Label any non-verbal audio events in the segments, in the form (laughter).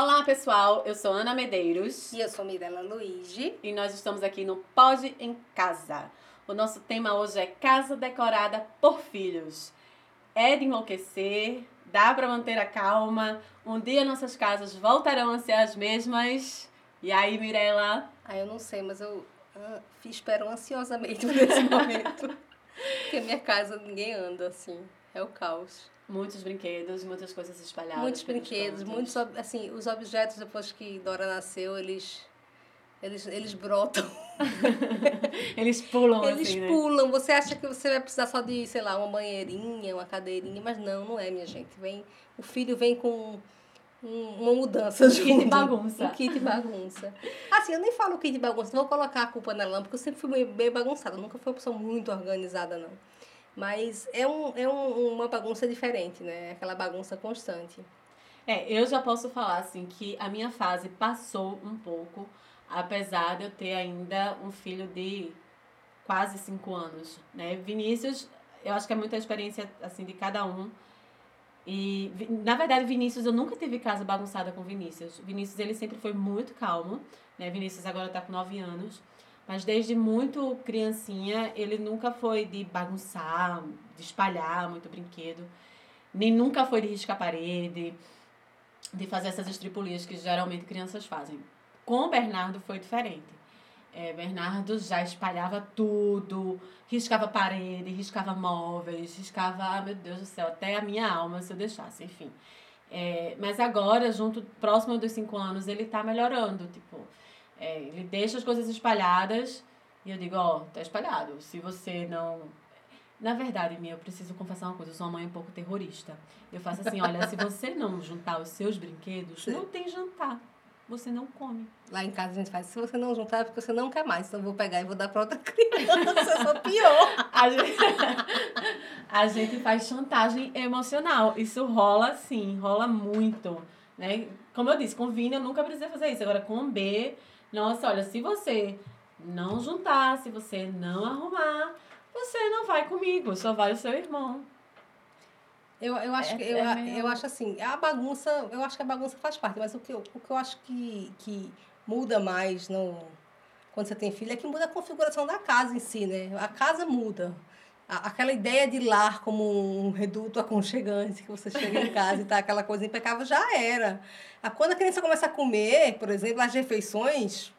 Olá, pessoal. Eu sou Ana Medeiros. E eu sou Mirella Luigi. E nós estamos aqui no Pode em Casa. O nosso tema hoje é Casa Decorada por Filhos. É de enlouquecer, dá para manter a calma. Um dia nossas casas voltarão a ser as mesmas. E aí, Mirella? Ah, eu não sei, mas eu ah, espero ansiosamente (laughs) por esse momento. (laughs) Porque minha casa ninguém anda assim. É o caos. Muitos brinquedos, muitas coisas espalhadas. Muitos brinquedos, muitos, assim, os objetos depois que Dora nasceu, eles eles, eles brotam. (laughs) eles pulam Eles assim, né? pulam. Você acha que você vai precisar só de, sei lá, uma banheirinha, uma cadeirinha, mas não, não é, minha gente. Vem, o filho vem com um, uma mudança um kit bagunça. Um kit bagunça. Assim, eu nem falo kit bagunça, não vou colocar a culpa na lã, porque eu sempre fui bem bagunçada. Nunca fui uma pessoa muito organizada, não. Mas é, um, é um, uma bagunça diferente, né? Aquela bagunça constante. É, eu já posso falar, assim, que a minha fase passou um pouco, apesar de eu ter ainda um filho de quase cinco anos, né? Vinícius, eu acho que é muita experiência, assim, de cada um. E, na verdade, Vinícius, eu nunca tive casa bagunçada com Vinícius. Vinícius, ele sempre foi muito calmo, né? Vinícius agora tá com nove anos. Mas desde muito criancinha, ele nunca foi de bagunçar, de espalhar muito brinquedo. Nem nunca foi de riscar parede, de fazer essas estripulias que geralmente crianças fazem. Com o Bernardo foi diferente. É, Bernardo já espalhava tudo, riscava parede, riscava móveis, riscava, ah, meu Deus do céu, até a minha alma se eu deixasse, enfim. É, mas agora, junto, próximo dos cinco anos, ele tá melhorando, tipo, é, ele deixa as coisas espalhadas e eu digo, ó, oh, tá espalhado. Se você não. Na verdade, minha, eu preciso confessar uma coisa, eu sou uma mãe um pouco terrorista. Eu faço assim, olha, se você não juntar os seus brinquedos, Sim. não tem jantar. Você não come. Lá em casa a gente faz, se você não juntar, é porque você não quer mais. Então eu vou pegar e vou dar para outra (laughs) criança. Eu sou pior. A gente, (laughs) a gente faz chantagem emocional. Isso rola sim, rola muito. Né? Como eu disse, com Vini eu nunca precisei fazer isso. Agora com B, nossa, olha, se você não juntar, se você não arrumar, você não vai comigo, só vai o seu irmão. Eu, eu, acho, é, que, eu, é eu acho assim, a bagunça, eu acho que a bagunça faz parte, mas o que eu, o que eu acho que, que muda mais no, quando você tem filho é que muda a configuração da casa em si, né? A casa muda. Aquela ideia de lar como um reduto aconchegante, que você chega em casa e tá aquela coisa impecável, já era. Quando a criança começa a comer, por exemplo, as refeições,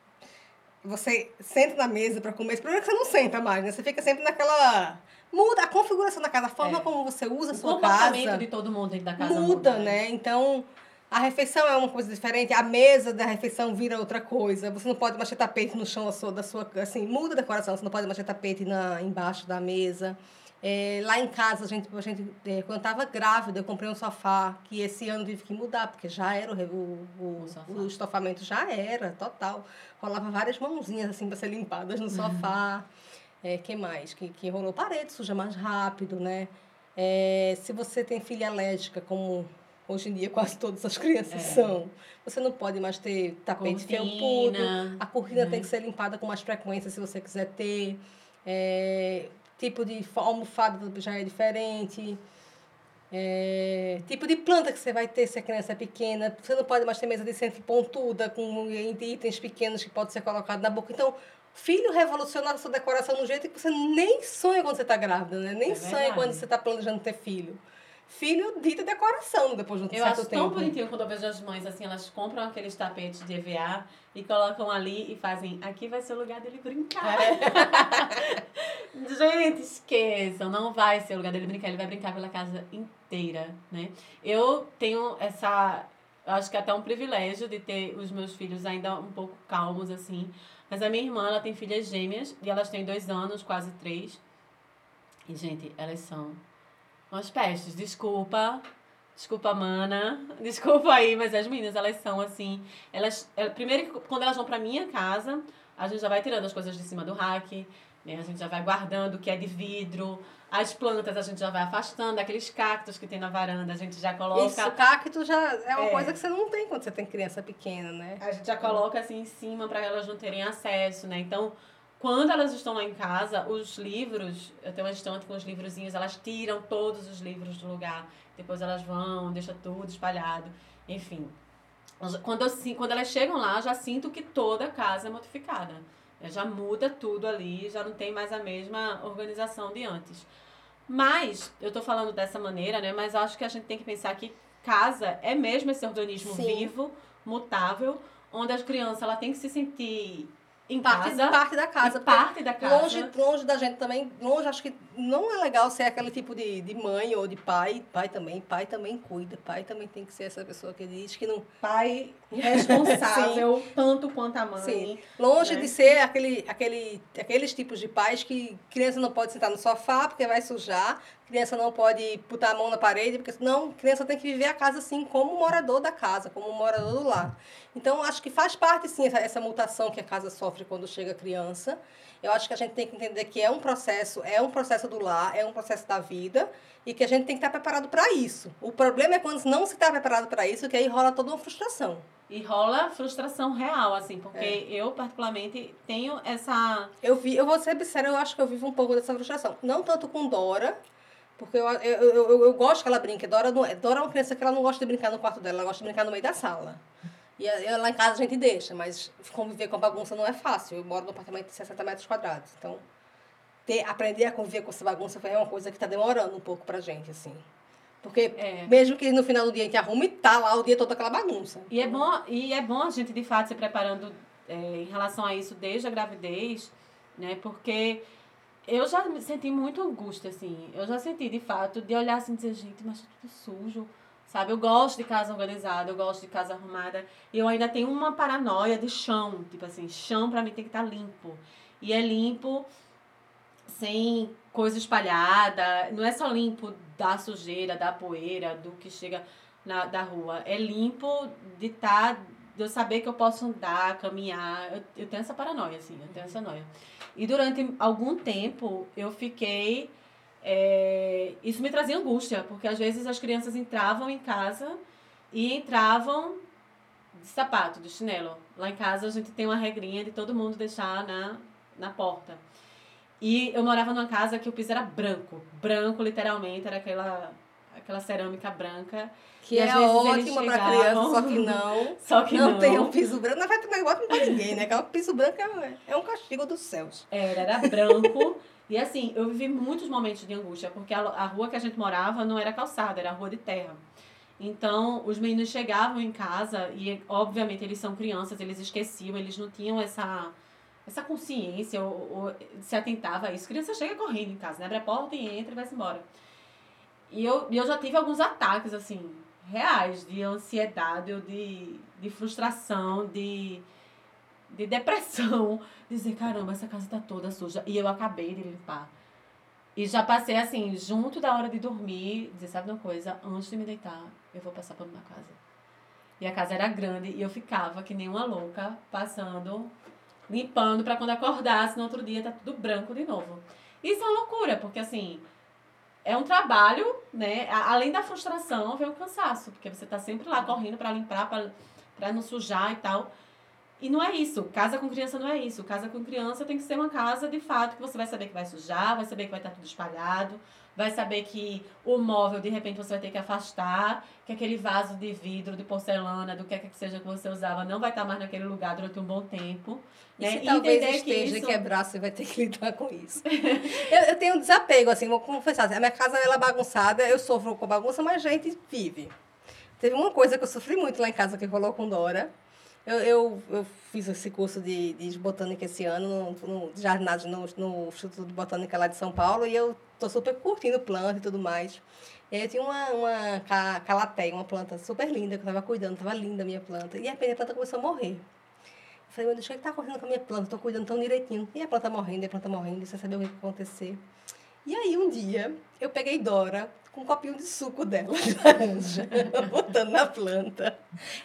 você senta na mesa para comer. Primeiro que você não senta mais, né? Você fica sempre naquela. Muda a configuração da casa, a forma é. como você usa a sua o casa. O comportamento de todo mundo dentro da casa muda. Muda, né? né? Então, a refeição é uma coisa diferente, a mesa da refeição vira outra coisa. Você não pode ter tapete no chão da sua, da sua assim, muda a decoração, você não pode ter tapete na, embaixo da mesa. É, lá em casa, a gente, a gente, é, quando eu estava grávida, eu comprei um sofá que esse ano tive que mudar, porque já era o, o, o, o estofamento, já era, total. Rolava várias mãozinhas assim para ser limpadas no uhum. sofá. É, que mais? Que, que rolou parede, suja mais rápido, né? É, se você tem filha alérgica, como hoje em dia quase todas as crianças é. são, você não pode mais ter tapete felpudo. A cortina tem que ser limpada com mais frequência se você quiser ter. É, tipo de almofada já é diferente. É, tipo de planta que você vai ter se a criança é pequena. Você não pode mais ter mesa de centro pontuda com itens pequenos que pode ser colocado na boca. Então, filho revolucionar a sua decoração de um jeito que você nem sonha quando você está grávida, né? Nem é sonha quando você está planejando ter filho filho dita decoração depois de um eu certo acho tão bonitinho quando eu vejo as mães assim, elas compram aqueles tapetes de EVA e colocam ali e fazem, aqui vai ser o lugar dele brincar. É. (laughs) Gente, esqueçam, não vai ser o lugar dele brincar, ele vai brincar pela casa inteira, né? Eu tenho essa, eu acho que é até um privilégio de ter os meus filhos ainda um pouco calmos assim, mas a minha irmã, ela tem filhas gêmeas e elas têm dois anos, quase três. E, gente, elas são umas pestes. Desculpa. Desculpa, mana. (laughs) Desculpa aí, mas as meninas, elas são assim. Elas. É, primeiro, quando elas vão pra minha casa, a gente já vai tirando as coisas de cima do rack. Né? A gente já vai guardando o que é de vidro. As plantas a gente já vai afastando, aqueles cactos que tem na varanda, a gente já coloca. Isso, cacto já é uma é. coisa que você não tem quando você tem criança pequena, né? A gente já coloca assim em cima para elas não terem acesso, né? Então, quando elas estão lá em casa, os livros, eu tenho uma estante com os livrozinhos, elas tiram todos os livros do lugar. Depois elas vão, deixa tudo espalhado. Enfim. quando, eu, quando elas chegam lá, eu já sinto que toda a casa é modificada. Já muda tudo ali, já não tem mais a mesma organização de antes. Mas, eu estou falando dessa maneira, né? Mas acho que a gente tem que pensar que casa é mesmo esse organismo Sim. vivo, mutável, onde as crianças ela tem que se sentir em parte, casa. Parte da casa. Parte da casa. Longe, longe da gente também. Longe, acho que não é legal ser aquele tipo de, de mãe ou de pai. Pai também. Pai também cuida. Pai também tem que ser essa pessoa que diz que não. Pai (laughs) responsável, tanto quanto a mãe. Sim. Longe né? de ser aquele, aquele, aqueles tipos de pais que criança não pode sentar no sofá porque vai sujar. Criança não pode botar a mão na parede, porque não, criança tem que viver a casa assim como morador da casa, como morador do lar. Então, acho que faz parte, sim, essa, essa mutação que a casa sofre quando chega a criança. Eu acho que a gente tem que entender que é um processo, é um processo do lar, é um processo da vida e que a gente tem que estar preparado para isso. O problema é quando não se está preparado para isso, que aí rola toda uma frustração. E rola frustração real, assim, porque é. eu, particularmente, tenho essa. Eu vi, eu vou ser sincera, eu acho que eu vivo um pouco dessa frustração. Não tanto com Dora, porque eu, eu, eu, eu gosto que ela brinque. Dora, não, é, Dora é uma criança que ela não gosta de brincar no quarto dela, ela gosta de brincar no meio da sala. E lá em casa a gente deixa, mas conviver com a bagunça não é fácil. Eu moro num apartamento de 60 metros quadrados. Então, ter, aprender a conviver com essa bagunça é uma coisa que está demorando um pouco pra gente, assim. Porque é. mesmo que no final do dia a gente arrume, tá lá o dia todo aquela bagunça. E é bom, e é bom a gente, de fato, se preparando é, em relação a isso desde a gravidez, né? Porque eu já senti muito angústia, assim. Eu já senti, de fato, de olhar assim e dizer, gente, mas tá tudo sujo. Sabe? Eu gosto de casa organizada, eu gosto de casa arrumada. E eu ainda tenho uma paranoia de chão. Tipo assim, chão pra mim tem que estar tá limpo. E é limpo sem coisa espalhada. Não é só limpo da sujeira, da poeira, do que chega na, da rua. É limpo de estar. Tá, de eu saber que eu posso andar, caminhar. Eu, eu tenho essa paranoia, assim, eu tenho essa noia. E durante algum tempo eu fiquei. É, isso me trazia angústia, porque às vezes as crianças entravam em casa e entravam de sapato, de chinelo. Lá em casa a gente tem uma regrinha de todo mundo deixar na, na porta. E eu morava numa casa que o piso era branco. Branco, literalmente, era aquela, aquela cerâmica branca. Que e é ótima para criança, só que não. (laughs) só que não. Não tem um piso branco. Não vai ter negócio pra ninguém, né? Aquele piso branco é, é um castigo dos céus. Era, era branco. e assim, eu vivi muitos momentos de angústia, porque a, a rua que a gente morava não era calçada, era rua de terra. Então, os meninos chegavam em casa e, obviamente, eles são crianças, eles esqueciam, eles não tinham essa, essa consciência ou, ou se atentava a isso. criança chega correndo em casa, né? abre a porta e entra e vai-se embora. E eu, eu já tive alguns ataques, assim, reais de ansiedade ou de, de frustração, de, de depressão. (laughs) Dizer, caramba, essa casa tá toda suja. E eu acabei de limpar. E já passei assim, junto da hora de dormir, dizer, sabe uma coisa? Antes de me deitar, eu vou passar pano na casa. E a casa era grande e eu ficava que nem uma louca, passando, limpando para quando acordasse no outro dia tá tudo branco de novo. Isso é uma loucura, porque assim, é um trabalho, né? Além da frustração, vem o cansaço, porque você tá sempre lá correndo para limpar, para não sujar e tal. E não é isso. Casa com criança não é isso. Casa com criança tem que ser uma casa de fato que você vai saber que vai sujar, vai saber que vai estar tudo espalhado, vai saber que o móvel de repente você vai ter que afastar, que aquele vaso de vidro, de porcelana, do que é que seja que você usava, não vai estar mais naquele lugar durante um bom tempo. E né? se talvez Entender esteja que isso... quebrar, você vai ter que (laughs) lidar com isso. eu, eu tenho um desapego, assim, vou confessar. Assim, a minha casa ela é bagunçada, eu sofro com bagunça, mas a gente vive. Teve uma coisa que eu sofri muito lá em casa que rolou com Dora. Eu, eu, eu fiz esse curso de, de botânica esse ano, no, no jardinagem no, no Instituto de Botânica lá de São Paulo, e eu tô super curtindo planta e tudo mais. E aí eu tinha uma, uma calateia, uma planta super linda, que eu tava cuidando, tava linda a minha planta. E a planta começou a morrer. Eu falei, meu Deus, o que é está acontecendo com a minha planta? Estou cuidando tão direitinho. E a planta morrendo, e a planta morrendo, sem saber o que ia acontecer. E aí, um dia, eu peguei Dora com um copinho de suco dela, de laranja, (laughs) botando na planta.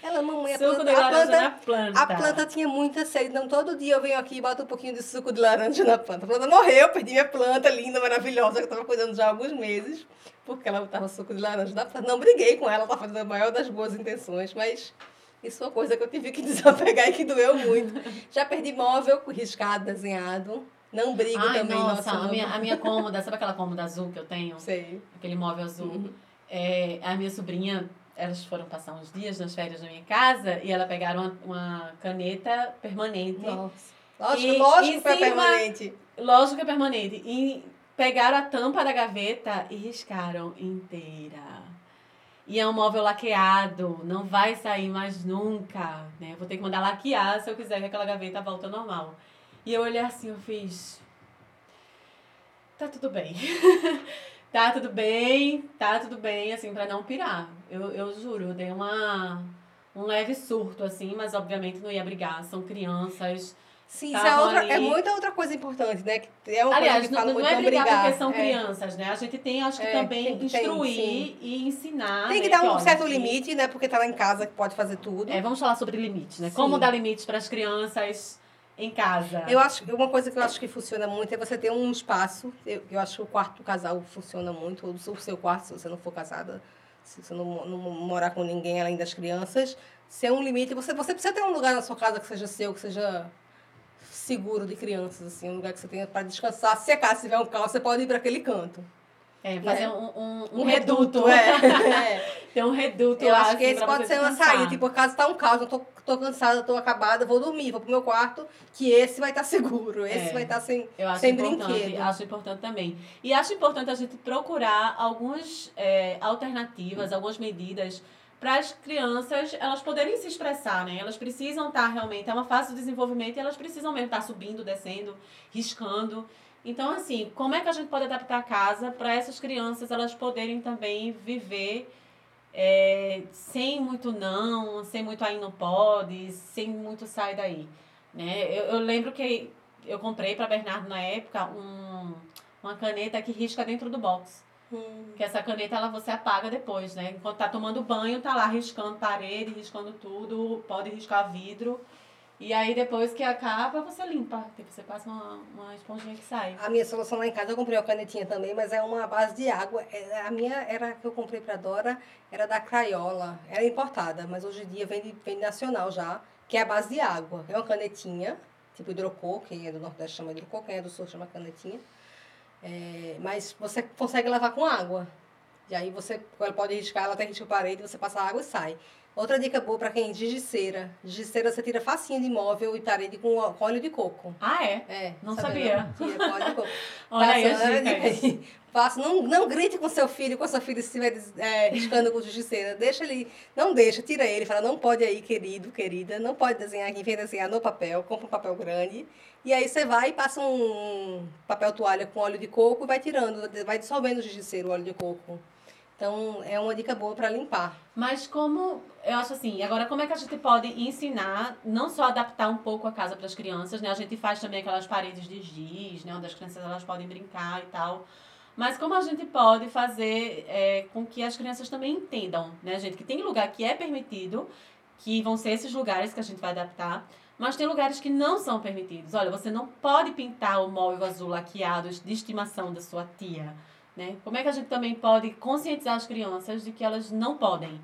Ela, mamãe, a suco planta, de laranja a planta, na planta. A planta tinha muita sede, então todo dia eu venho aqui e boto um pouquinho de suco de laranja na planta. A planta morreu, perdi minha planta linda, maravilhosa, que eu estava cuidando já há alguns meses, porque ela botava suco de laranja na planta. Não briguei com ela, ela estava fazendo a maior das boas intenções, mas isso é uma coisa que eu tive que (laughs) desapegar e que doeu muito. Já perdi móvel riscado, desenhado. Não brigo Ai, também, nossa. nossa a, minha, a minha cômoda, sabe aquela cômoda azul que eu tenho? Sei. Aquele móvel azul. Uhum. É, a minha sobrinha elas foram passar uns dias nas férias na minha casa e ela pegaram uma, uma caneta permanente. Nossa. Lógico, E- lógico que é permanente. Lógico que é permanente. E pegaram a tampa da gaveta e riscaram inteira. E é um móvel laqueado, não vai sair mais nunca. Né? Vou ter que mandar laquear se eu quiser que aquela gaveta volte ao normal. E eu olhei assim, eu fiz. Tá tudo bem. (laughs) tá tudo bem, tá tudo bem, assim, pra não pirar. Eu, eu juro, eu dei uma. Um leve surto, assim, mas obviamente não ia brigar. São crianças. Sim, isso é, outra, é ali. muita outra coisa importante, né? Que é uma Aliás, coisa que não, não é não brigar, brigar. porque são É. crianças, né? A gente tem, acho que É, também tem- tem, instruir sim. e ensinar. Tem que né, dar um olha, certo que- limite, né? Porque tá lá em casa que pode fazer tudo. É, vamos falar sobre limites, né? Sim. Como dar limites para as crianças em casa. Eu acho uma coisa que eu acho que funciona muito é você ter um espaço. Eu, eu acho que o quarto do casal funciona muito, ou o seu quarto, se você não for casada, se você não, não morar com ninguém além das crianças, ser um limite. Você, você precisa ter um lugar na sua casa que seja seu, que seja seguro de crianças, assim, um lugar que você tenha para descansar. Se acaso tiver um caos, você pode ir para aquele canto. É, fazer né? um, um, Um, um reduto. é. (laughs) é. Ter um reduto Eu lá, acho que assim, esse pra pode ser uma saída. Tipo, caso tá um caos, eu tô, tô cansada, tô acabada, vou dormir, vou pro meu quarto, que esse vai estar (laughs) seguro, esse É. vai estar sem, Eu acho sem importante, brinquedo. acho importante também. E acho importante a gente procurar algumas é, alternativas, algumas medidas para as crianças elas poderem se expressar, né? Elas precisam estar realmente, é uma fase de desenvolvimento e elas precisam mesmo estar subindo, descendo, riscando. Então, assim, como é que a gente pode adaptar a casa para essas crianças elas poderem também viver é, sem muito não, sem muito aí não pode, sem muito sai daí, né? Eu, eu lembro que eu comprei para Bernardo na época um, uma caneta que risca dentro do box. Hum. Que essa caneta ela você apaga depois, né? Enquanto tá tomando banho, tá lá riscando parede, riscando tudo, pode riscar vidro. E aí depois que acaba, você limpa. Tipo, você passa uma, uma esponjinha que sai. A minha solução lá em casa, eu comprei uma canetinha também, mas é uma base de água. É, A minha era que eu comprei pra Dora, era da Crayola. Era importada, mas hoje em dia vem, vem nacional já, que é a base de água. É uma canetinha, tipo hidrocor, quem é do Nordeste chama hidrocor, quem é do Sul chama canetinha. É, mas você consegue lavar com água. E aí você ela pode riscar, ela risca a parede, você passa a água e sai. Outra dica boa pra quem gigiceira. Gigiceira você tira facinho de móvel e parede com, óleo de coco. Ah, é? É, Não sabia. não? Tira com óleo de coco. (laughs) Olha aí as Passa, dicas. (laughs) Faça, não, não grite com seu filho, com sua filha se estiver é, riscando com justiceira. Deixa ele, não deixa, tira ele. Fala, não pode aí, querido, querida, não pode desenhar aqui, vem desenhar no papel, compra um papel grande. E aí você vai e passa um papel toalha com óleo de coco e vai tirando, vai dissolvendo o justiceiro, o óleo de coco. Então, é uma dica boa para limpar. Mas como, eu acho assim, agora como é que a gente pode ensinar, não só adaptar um pouco a casa para as crianças, né? A gente faz também aquelas paredes de giz, né? Onde as crianças elas podem brincar e tal. Mas como a gente pode fazer é, com que as crianças também entendam, né, gente? Que tem lugar que é permitido, que vão ser esses lugares que a gente vai adaptar, mas tem lugares que não são permitidos. Olha, você não pode pintar o móvel azul laqueado de estimação da sua tia, né? Como é que a gente também pode conscientizar as crianças de que elas não podem?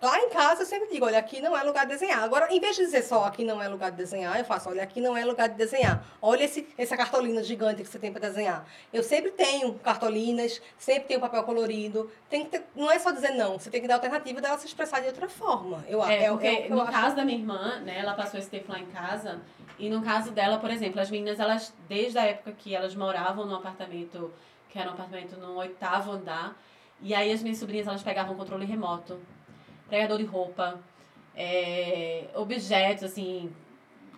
Lá em casa eu sempre digo, olha, aqui não é lugar de desenhar. Agora, em vez de dizer só aqui não é lugar de desenhar, eu faço, olha, aqui não é lugar de desenhar. Olha esse, essa cartolina gigante que você tem para desenhar. Eu sempre tenho cartolinas, sempre tenho papel colorido. Tem que ter, não é só dizer não, você tem que dar alternativa dela se expressar de outra forma. Eu, É, é, porque é o que eu no acho. caso da minha irmã, né, ela passou esse tempo lá em casa, e no caso dela, por exemplo, as meninas, elas, desde a época que elas moravam num apartamento, que era um apartamento no oitavo andar, e aí as minhas sobrinhas, elas pegavam controle remoto, pregador de roupa, é, objetos, assim,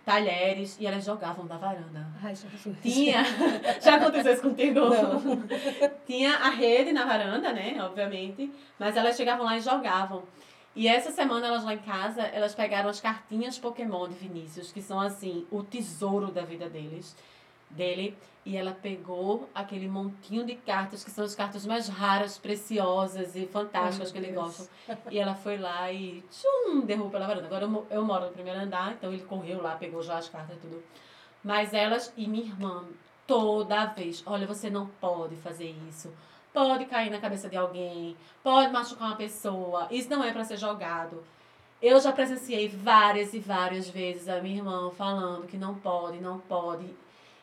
talheres, e elas jogavam da varanda. Ai, Jesus. Tinha. (laughs) Já aconteceu isso contigo? Não. (laughs) Tinha a rede na varanda, né? Obviamente. Mas elas chegavam lá e jogavam. E essa semana, elas lá em casa, elas pegaram as cartinhas Pokémon de Vinícius, que são assim, o tesouro da vida deles, dele. E ela pegou aquele montinho de cartas, que são as cartas mais raras, preciosas e fantásticas Oh, que ele gosta. E ela foi lá e tchum, derrubou pela varanda. Agora eu, eu moro no primeiro andar, então ele correu lá, pegou já as cartas e tudo. Mas elas e minha irmã, toda vez, olha, você não pode fazer isso. Pode cair na cabeça de alguém, pode machucar uma pessoa. Isso não é para ser jogado. Eu já presenciei várias e várias vezes a minha irmã falando que não pode, não pode.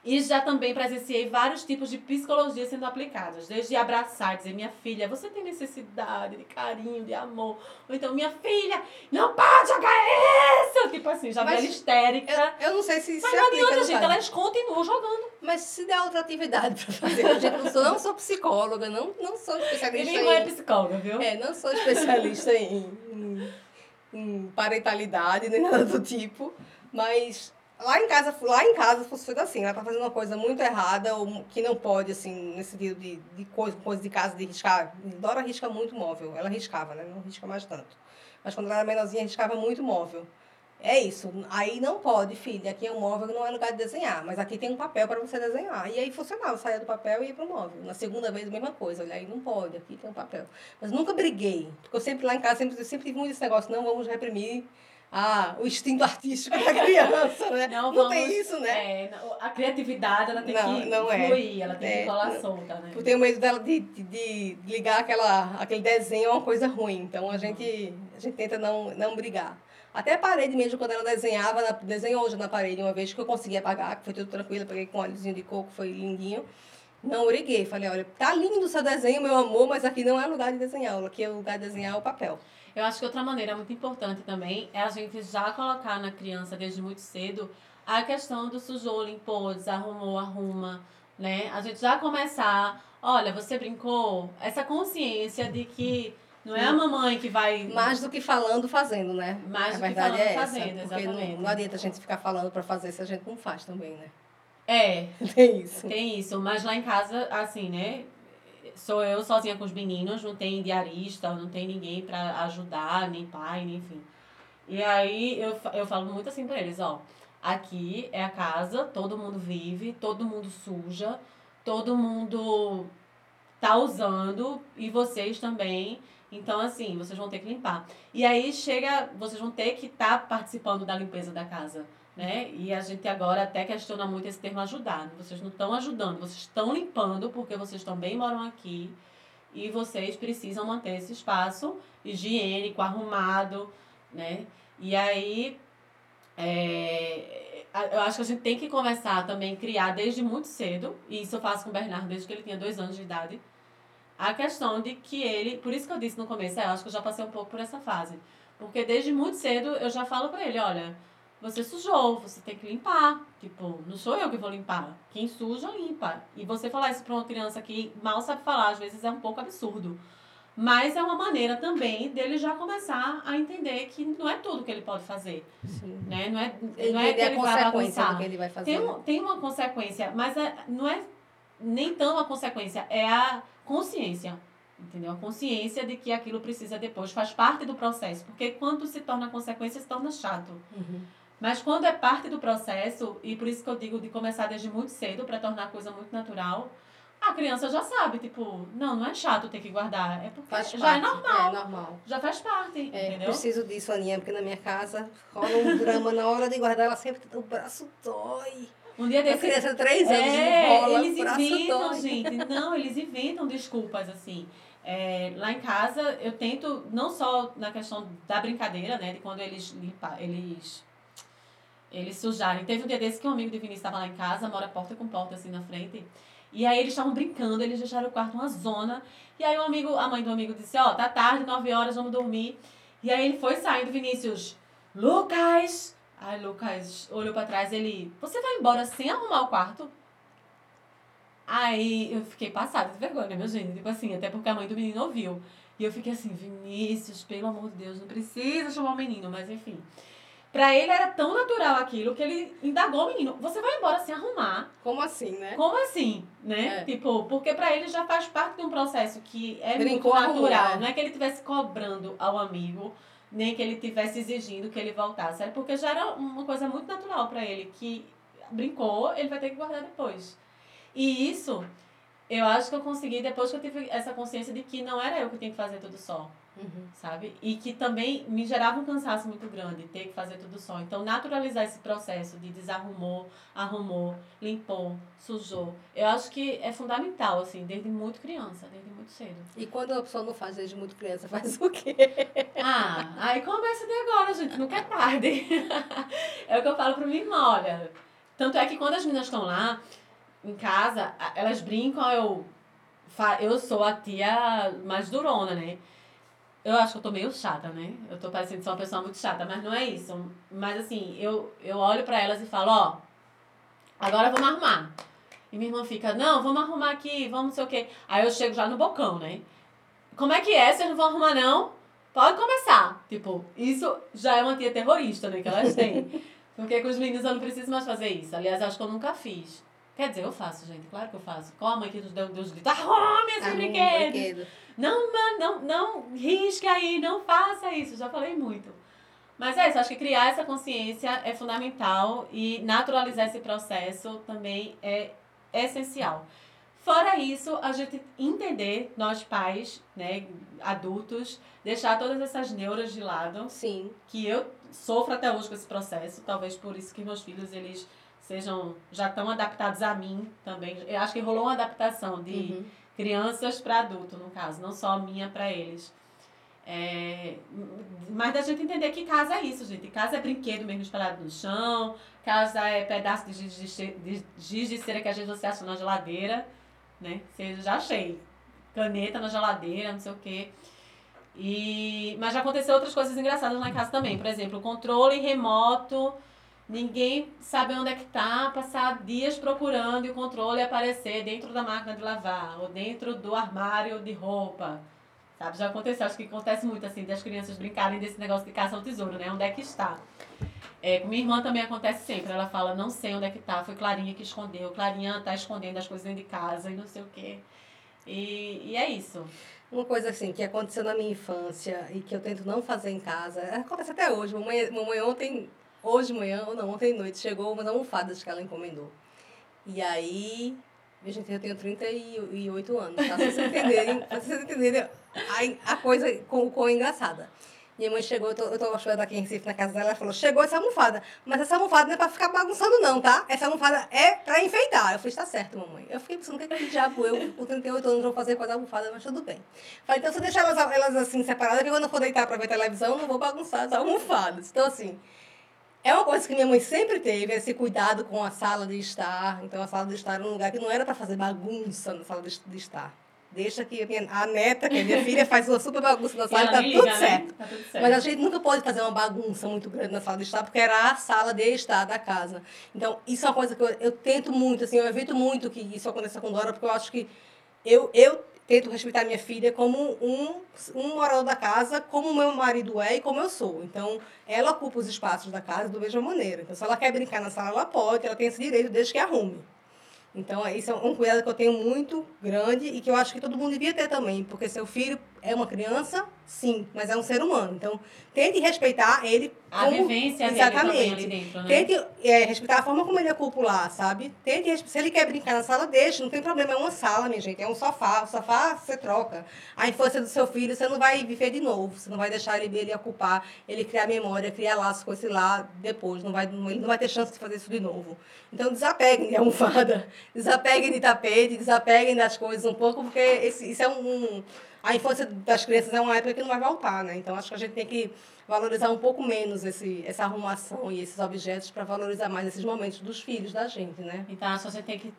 E já também presenciei vários tipos de psicologia sendo aplicadas. Desde abraçar, dizer, minha filha, você tem necessidade de carinho, de amor. Ou então, minha filha, não pode jogar isso! Tipo assim, já vem histérica. Eu, eu não sei se isso Mas se não aplica adianta, gente, elas continuam jogando. Mas se der outra atividade pra fazer, eu não sou, não sou psicóloga, não, não sou especialista Minha irmã é psicóloga, viu? É, não sou especialista em, em, em parentalidade, nem nada do tipo, mas lá em casa, lá em casa funciona assim, ela tá fazendo uma coisa muito errada, ou que não pode, assim, nesse sentido de, de coisa, coisa de casa, de riscar. Dora risca muito móvel, ela riscava, né? Não risca mais tanto. Mas quando ela era menorzinha, riscava muito móvel. É isso. Aí não pode, filha. Aqui é um móvel, não é lugar de desenhar. Mas aqui tem um papel para você desenhar. E aí funcionava. Saía do papel e ia para o móvel. Na segunda vez, a mesma coisa. Olha, aí não pode. Aqui tem um papel. Mas nunca briguei. Porque eu sempre lá em casa, sempre, sempre tive muito esse negócio. Não vamos reprimir ah, o instinto artístico da criança, né? Não, vamos- tem isso, né? É, não, a criatividade, ela tem Não, que não é. fluir, ela tem É, que rolar não. solta, né? Eu tenho medo dela de, de, de ligar aquela, aquele desenho a uma coisa ruim. Então a gente, a gente tenta não, não brigar. Até a parede mesmo, quando ela desenhava, na, desenhou hoje na parede uma vez que eu consegui apagar, que foi tudo tranquilo, peguei com óleozinho de coco, foi lindinho. Não briguei. Falei, olha, tá lindo o seu desenho, meu amor, mas aqui não é lugar de desenhar. Aqui é lugar de desenhar o papel. Eu acho que outra maneira muito importante também é a gente já colocar na criança desde muito cedo a questão do sujou, limpou, desarrumou, arruma, né? A gente já começar, olha, você brincou, essa consciência de que não é a mamãe que vai Mais do que falando, fazendo, né? Mais a do que falando, é essa. fazendo, porque não, exatamente. não adianta a gente ficar falando pra fazer se a gente não faz também, né? É, (laughs) Tem isso. Tem isso, mas lá em casa, assim, né? Sou eu sozinha com os meninos, não tem diarista, não tem ninguém pra ajudar, nem pai, nem enfim. E aí eu, eu falo muito assim pra eles, ó. Aqui é a casa, todo mundo vive, todo mundo suja, todo mundo tá usando e vocês também. Então, assim, vocês vão ter que limpar. E aí chega, vocês vão ter que estar participando da limpeza da casa, né? E a gente agora até questiona muito esse termo ajudar. Vocês não estão ajudando, vocês estão limpando porque vocês também moram aqui e vocês precisam manter esse espaço higiênico, arrumado, né? E aí, é, eu acho que a gente tem que começar também criar desde muito cedo, e isso eu faço com o Bernardo desde que ele tinha dois anos de idade, a questão de que ele, por isso que eu disse no começo, é, eu acho que eu já passei um pouco por essa fase, porque desde muito cedo eu já falo pra ele, olha, você sujou, você tem que limpar, tipo, não sou eu que vou limpar, quem suja, limpa. E você falar isso pra uma criança que mal sabe falar, às vezes é um pouco absurdo. Mas é uma maneira também dele já começar a entender que não é tudo que ele pode fazer, Sim. né? Não é, Ele não é que a ele vai consequência bagunçar. do que ele vai fazer. Tem, um, tem uma consequência, mas é, não é nem tão a consequência, é a consciência. Entendeu? A consciência de que aquilo precisa depois, faz parte do processo. Porque quando se torna consequência, se torna chato. Uhum. Mas quando é parte do processo, e por isso que eu digo de começar desde muito cedo para tornar a coisa muito natural, a criança já sabe, tipo, não, não é chato ter que guardar, é porque Faz já parte. é normal, É normal. já faz parte, É, entendeu? preciso disso, Aninha, porque na minha casa rola um drama na hora de guardar, ela sempre o braço dói. Um dia A desse criança de três anos É, enrola, eles inventam, dói. gente. Não, eles inventam desculpas, assim. É, lá em casa, eu tento, não só na questão da brincadeira, né? De quando eles eles. Eles sujarem. Teve um dia desse que um amigo de Vinícius estava lá em casa, mora porta com porta assim na frente. E aí eles estavam brincando, eles deixaram o quarto uma zona. E aí o amigo, a mãe do amigo disse, ó, tá tarde, nove horas, vamos dormir. E aí ele foi saindo, Vinícius, Lucas! Aí Lucas olhou pra trás, ele, você vai embora sem arrumar o quarto? Aí eu fiquei passada de vergonha, né, meu gente? Tipo assim, até porque a mãe do menino ouviu. E eu fiquei assim, Vinícius, pelo amor de Deus, não precisa chamar o menino, mas enfim. Pra ele era tão natural aquilo que ele indagou o menino. Você vai embora sem arrumar? Como assim, né? Como assim, né? É. Tipo, porque pra ele já faz parte de um processo que é Brincou, muito natural. é. Não é que ele estivesse cobrando ao amigo, nem que ele estivesse exigindo que ele voltasse. É porque já era uma coisa muito natural pra ele, que brincou, ele vai ter que guardar depois. E isso, eu acho que eu consegui depois que eu tive essa consciência de que não era eu que tinha que fazer tudo só Uhum. sabe? E que também me gerava um cansaço muito grande ter que fazer tudo só. Então, naturalizar esse processo de desarrumou, arrumou, limpou, sujou, eu acho que é fundamental, assim, desde muito criança, desde muito cedo. E quando a pessoa não faz desde muito criança, (laughs) faz o quê? Ah, aí começa de agora, gente, nunca é tarde. (laughs) é o que eu falo pra minha irmã, olha, Tanto é que quando as meninas estão lá, em casa, elas brincam, eu, eu sou a tia mais durona, né? Eu acho que eu tô meio chata, né? Eu tô parecendo ser uma pessoa muito chata, mas não é isso. Mas assim, eu, eu olho pra elas e falo, ó, agora vamos arrumar. E minha irmã fica, não, vamos arrumar aqui, vamos não sei o quê. Aí eu chego já no bocão, né? Como é que é? Vocês não vão arrumar, não? Pode começar. Tipo, isso já é uma tia terrorista, né? Que elas têm. (laughs) Porque com os meninos eu não preciso mais fazer isso. Aliás, acho que eu nunca fiz. Quer dizer, eu faço, gente. Claro que eu faço. Qual a mãe que nos deu Deus grita? Arrume esse brinquedo! brinquedo. Não, não, não, não risque aí, não faça isso. Já falei muito. Mas é isso, acho que criar essa consciência é fundamental e naturalizar esse processo também é essencial. Fora isso, a gente entender, nós pais, né, adultos, deixar todas essas neuras de lado, Sim. que eu sofro até hoje com esse processo, talvez por isso que meus filhos, eles sejam, já estão adaptados a mim também. Eu acho que rolou uma adaptação de Uhum. crianças para adulto, no caso, não só minha para eles. É, mas da gente entender que casa é isso, gente. Casa é brinquedo mesmo espalhado no chão, casa é pedaço de giz de, de, giz de cera que às vezes você acha na geladeira, né? Você já achei. Caneta na geladeira, não sei o quê. E, mas já aconteceu outras coisas engraçadas lá em casa também. Por exemplo, o controle remoto, ninguém sabe onde é que tá, passar dias procurando e o controle aparecer dentro da máquina de lavar ou dentro do armário de roupa. Sabe, já aconteceu, acho que acontece muito assim, das crianças brincarem desse negócio de caça ao tesouro, né? Onde é que está? É, minha irmã também acontece sempre. Ela fala, não sei onde é que tá, foi Clarinha que escondeu. Clarinha tá escondendo as coisas dentro de casa e não sei o quê. E, e é isso. Uma coisa assim que aconteceu na minha infância e que eu tento não fazer em casa, acontece até hoje. Mamãe, mamãe ontem, hoje de manhã, ou não, ontem de noite, chegou umas almofadas que ela encomendou. E aí, minha gente, eu tenho 38 anos, tá? Se vocês entenderem, pra vocês entenderem a, a coisa com, com engraçada. Minha mãe chegou, eu tô, eu hospedada aqui em Recife, na casa dela, ela falou, chegou essa almofada, mas essa almofada não é pra ficar bagunçando não, tá? Essa almofada é pra enfeitar. Eu falei, tá certo, mamãe. Eu fiquei pensando, o que, que diabo eu, com 38 anos, vou fazer com as almofadas, mas tudo bem. Falei, então você deixa elas, elas assim, separadas, que quando eu for deitar pra ver televisão, eu não vou bagunçar as almofadas. Então, assim, é uma coisa que minha mãe sempre teve, esse cuidado com a sala de estar. Então, a sala de estar era um lugar que não era para fazer bagunça na sala de, de estar. Deixa que a, minha, a neta, que é minha filha, faz uma super bagunça na sala e tá nem tudo liga, né? certo. Tá tudo certo. Mas a gente nunca pode fazer uma bagunça muito grande na sala de estar, porque era a sala de estar da casa. Então, isso é uma coisa que eu, eu tento muito, assim, eu evito muito que isso aconteça com Dora, porque eu acho que eu, eu tento respeitar minha filha como um, um morador da casa, como meu marido é e como eu sou. Então, ela ocupa os espaços da casa da mesma maneira. Então, se ela quer brincar na sala, ela pode, ela tem esse direito, desde que arrume. Então, é- isso é um cuidado que eu tenho muito grande e que eu acho que todo mundo devia ter também, porque seu filho é uma criança, sim, mas é um ser humano. Então, tente respeitar ele A como- vivência dele Exatamente. dentro, né? Tente é, respeitar a forma como ele ocupa lá, sabe? Tente, se ele quer brincar na sala, deixa, não tem problema. É uma sala, minha gente, é um sofá. O sofá você troca. A infância do seu filho, você não vai viver de novo. Você não vai deixar ele, ele ocupar, ele criar memória, criar laços com esse lá depois. Não vai, não- ele não vai ter chance de fazer isso de novo. Então, desapeguem (laughs) de almofada, desapeguem de tapete, desapeguem das coisas um pouco, porque esse, isso é um, um- A infância das crianças é uma época que não vai voltar, né? Então, acho que a gente tem que valorizar um pouco menos esse, essa arrumação e esses objetos para valorizar mais esses momentos dos filhos da gente, né? Então, acho que a gente tem que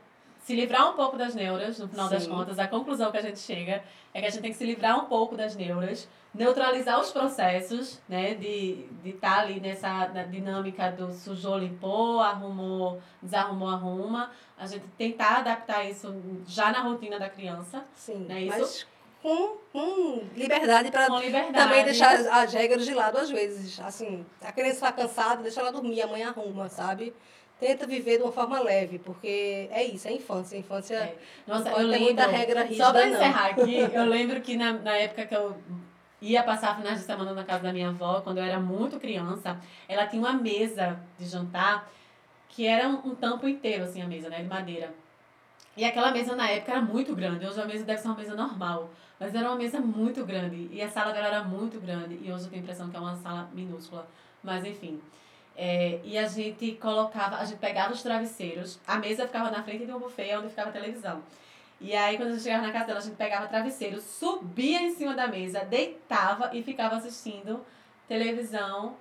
se livrar um pouco das neuras, no final das Sim. contas. A conclusão que a gente chega é que a gente tem que se livrar um pouco das neuras, neutralizar os processos, né? De estar de tá ali nessa dinâmica do sujou, limpou, arrumou, desarrumou, arruma. A gente tentar adaptar isso já na rotina da criança, Sim, Não é isso? mas com, com liberdade para também deixar as, as regras de lado às vezes. Assim, a criança está cansada, deixa ela dormir, a mãe arruma, sabe? Tenta viver de uma forma leve, porque é isso, é infância. A infância É. Nossa, eu lembro. muita regra rígida, Só pra não. encerrar aqui, (laughs) eu lembro que na, na época que eu ia passar finais de semana na casa da minha avó, quando eu era muito criança, ela tinha uma mesa de jantar que era um, um tampo inteiro, assim, a mesa, né, de madeira. E aquela mesa na época era muito grande. Hoje a mesa deve ser uma mesa normal. Mas era uma mesa muito grande. E a sala dela era muito grande. E hoje eu tenho a impressão que é uma sala minúscula. Mas enfim. É, e a gente colocava, a gente pegava os travesseiros, a mesa ficava na frente de um buffet onde ficava a televisão. E aí, quando a gente chegava na casa dela, a gente pegava travesseiro, subia em cima da mesa, deitava e ficava assistindo televisão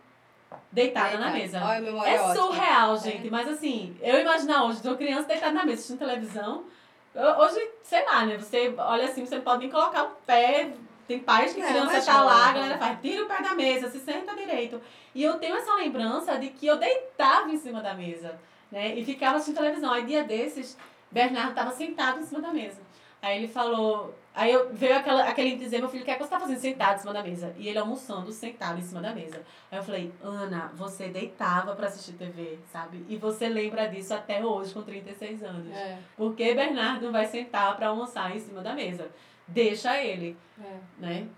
deitada Eita, na mesa. olha É ótima. surreal, gente. Mas assim, eu imaginar hoje, uma criança deitada na mesa assistindo televisão. Hoje, sei lá, né? Você olha assim, você pode nem colocar o pé. Tem pais que Não, criança tá lá, a galera faz, tira o pé da mesa, se senta direito. E eu tenho essa lembrança de que eu deitava em cima da mesa, né? E ficava assistindo televisão. Aí dia desses, Bernardo tava sentado em cima da mesa. Aí ele falou. Aí eu, veio aquela, aquele dizer, meu filho, o que é que você tá fazendo sentado em cima da mesa? E ele almoçando sentado em cima da mesa. Aí eu falei, Ana, você deitava pra assistir TV, sabe? E você lembra disso até hoje, com 36 anos. É, Por que Bernardo vai sentar pra almoçar em cima da mesa? Deixa ele, é. né?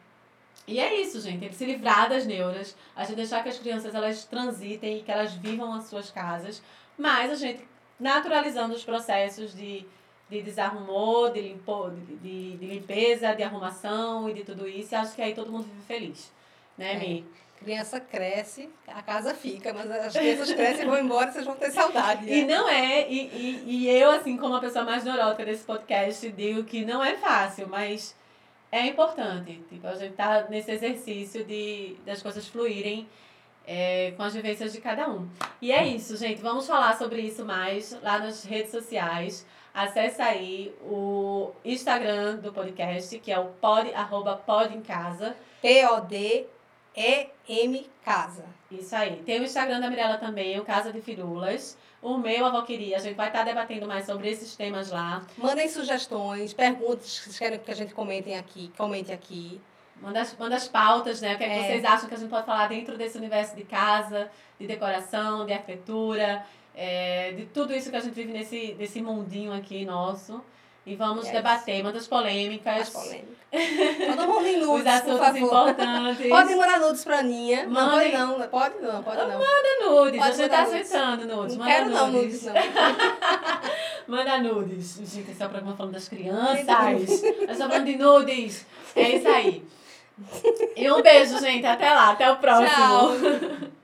E é isso, gente. Ele se livrar das neuras, a gente deixar que as crianças elas transitem e que elas vivam as suas casas, mas a gente naturalizando os processos de, de desarrumor, de, limpo, de, de, limpeza, de arrumação e de tudo isso. E acho que aí todo mundo vive feliz. Né, É. Mi? Criança cresce, a casa fica, mas as crianças crescem e vão embora, vocês vão ter saudade. E né? não é, e, e, e eu, assim, como a pessoa mais neurótica desse podcast, digo que não é fácil, mas é importante. Tipo, a gente tá nesse exercício de das coisas fluírem é, com as vivências de cada um. E é isso, gente. Vamos falar sobre isso mais lá nas redes sociais. Acesse aí o Instagram do podcast, que é o pod, arroba pod em casa. P-O-D-E-M Casa. Isso aí. Tem o Instagram da Mirella também, o Casa de Firulas. O meu, a Valqueria. A gente vai estar debatendo mais sobre esses temas lá. Mandem sugestões, perguntas que vocês querem que a gente comentem aqui, comente aqui. Manda as, manda as pautas, né? O que, é que É. vocês acham que a gente pode falar dentro desse universo de casa, de decoração, de arquitetura, é, de tudo isso que a gente vive nesse, nesse mundinho aqui nosso. E vamos Yes. debater, manda as polêmicas, Mais polêmica. Manda mandem os nudes, por assuntos favor. importantes. Pode mandar nudes pra Aninha. Não, pode Mandem. não. Pode não, pode não. Manda nudes, Pode mandar tá nudes. aceitando nudes. Não Manda quero não nudes. nudes, não. (laughs) Manda nudes. Gente, esse é o programa falando das crianças. Nós estamos falando de nudes. É isso aí. E um beijo, gente. Até lá. Até o próximo. Tchau. (laughs)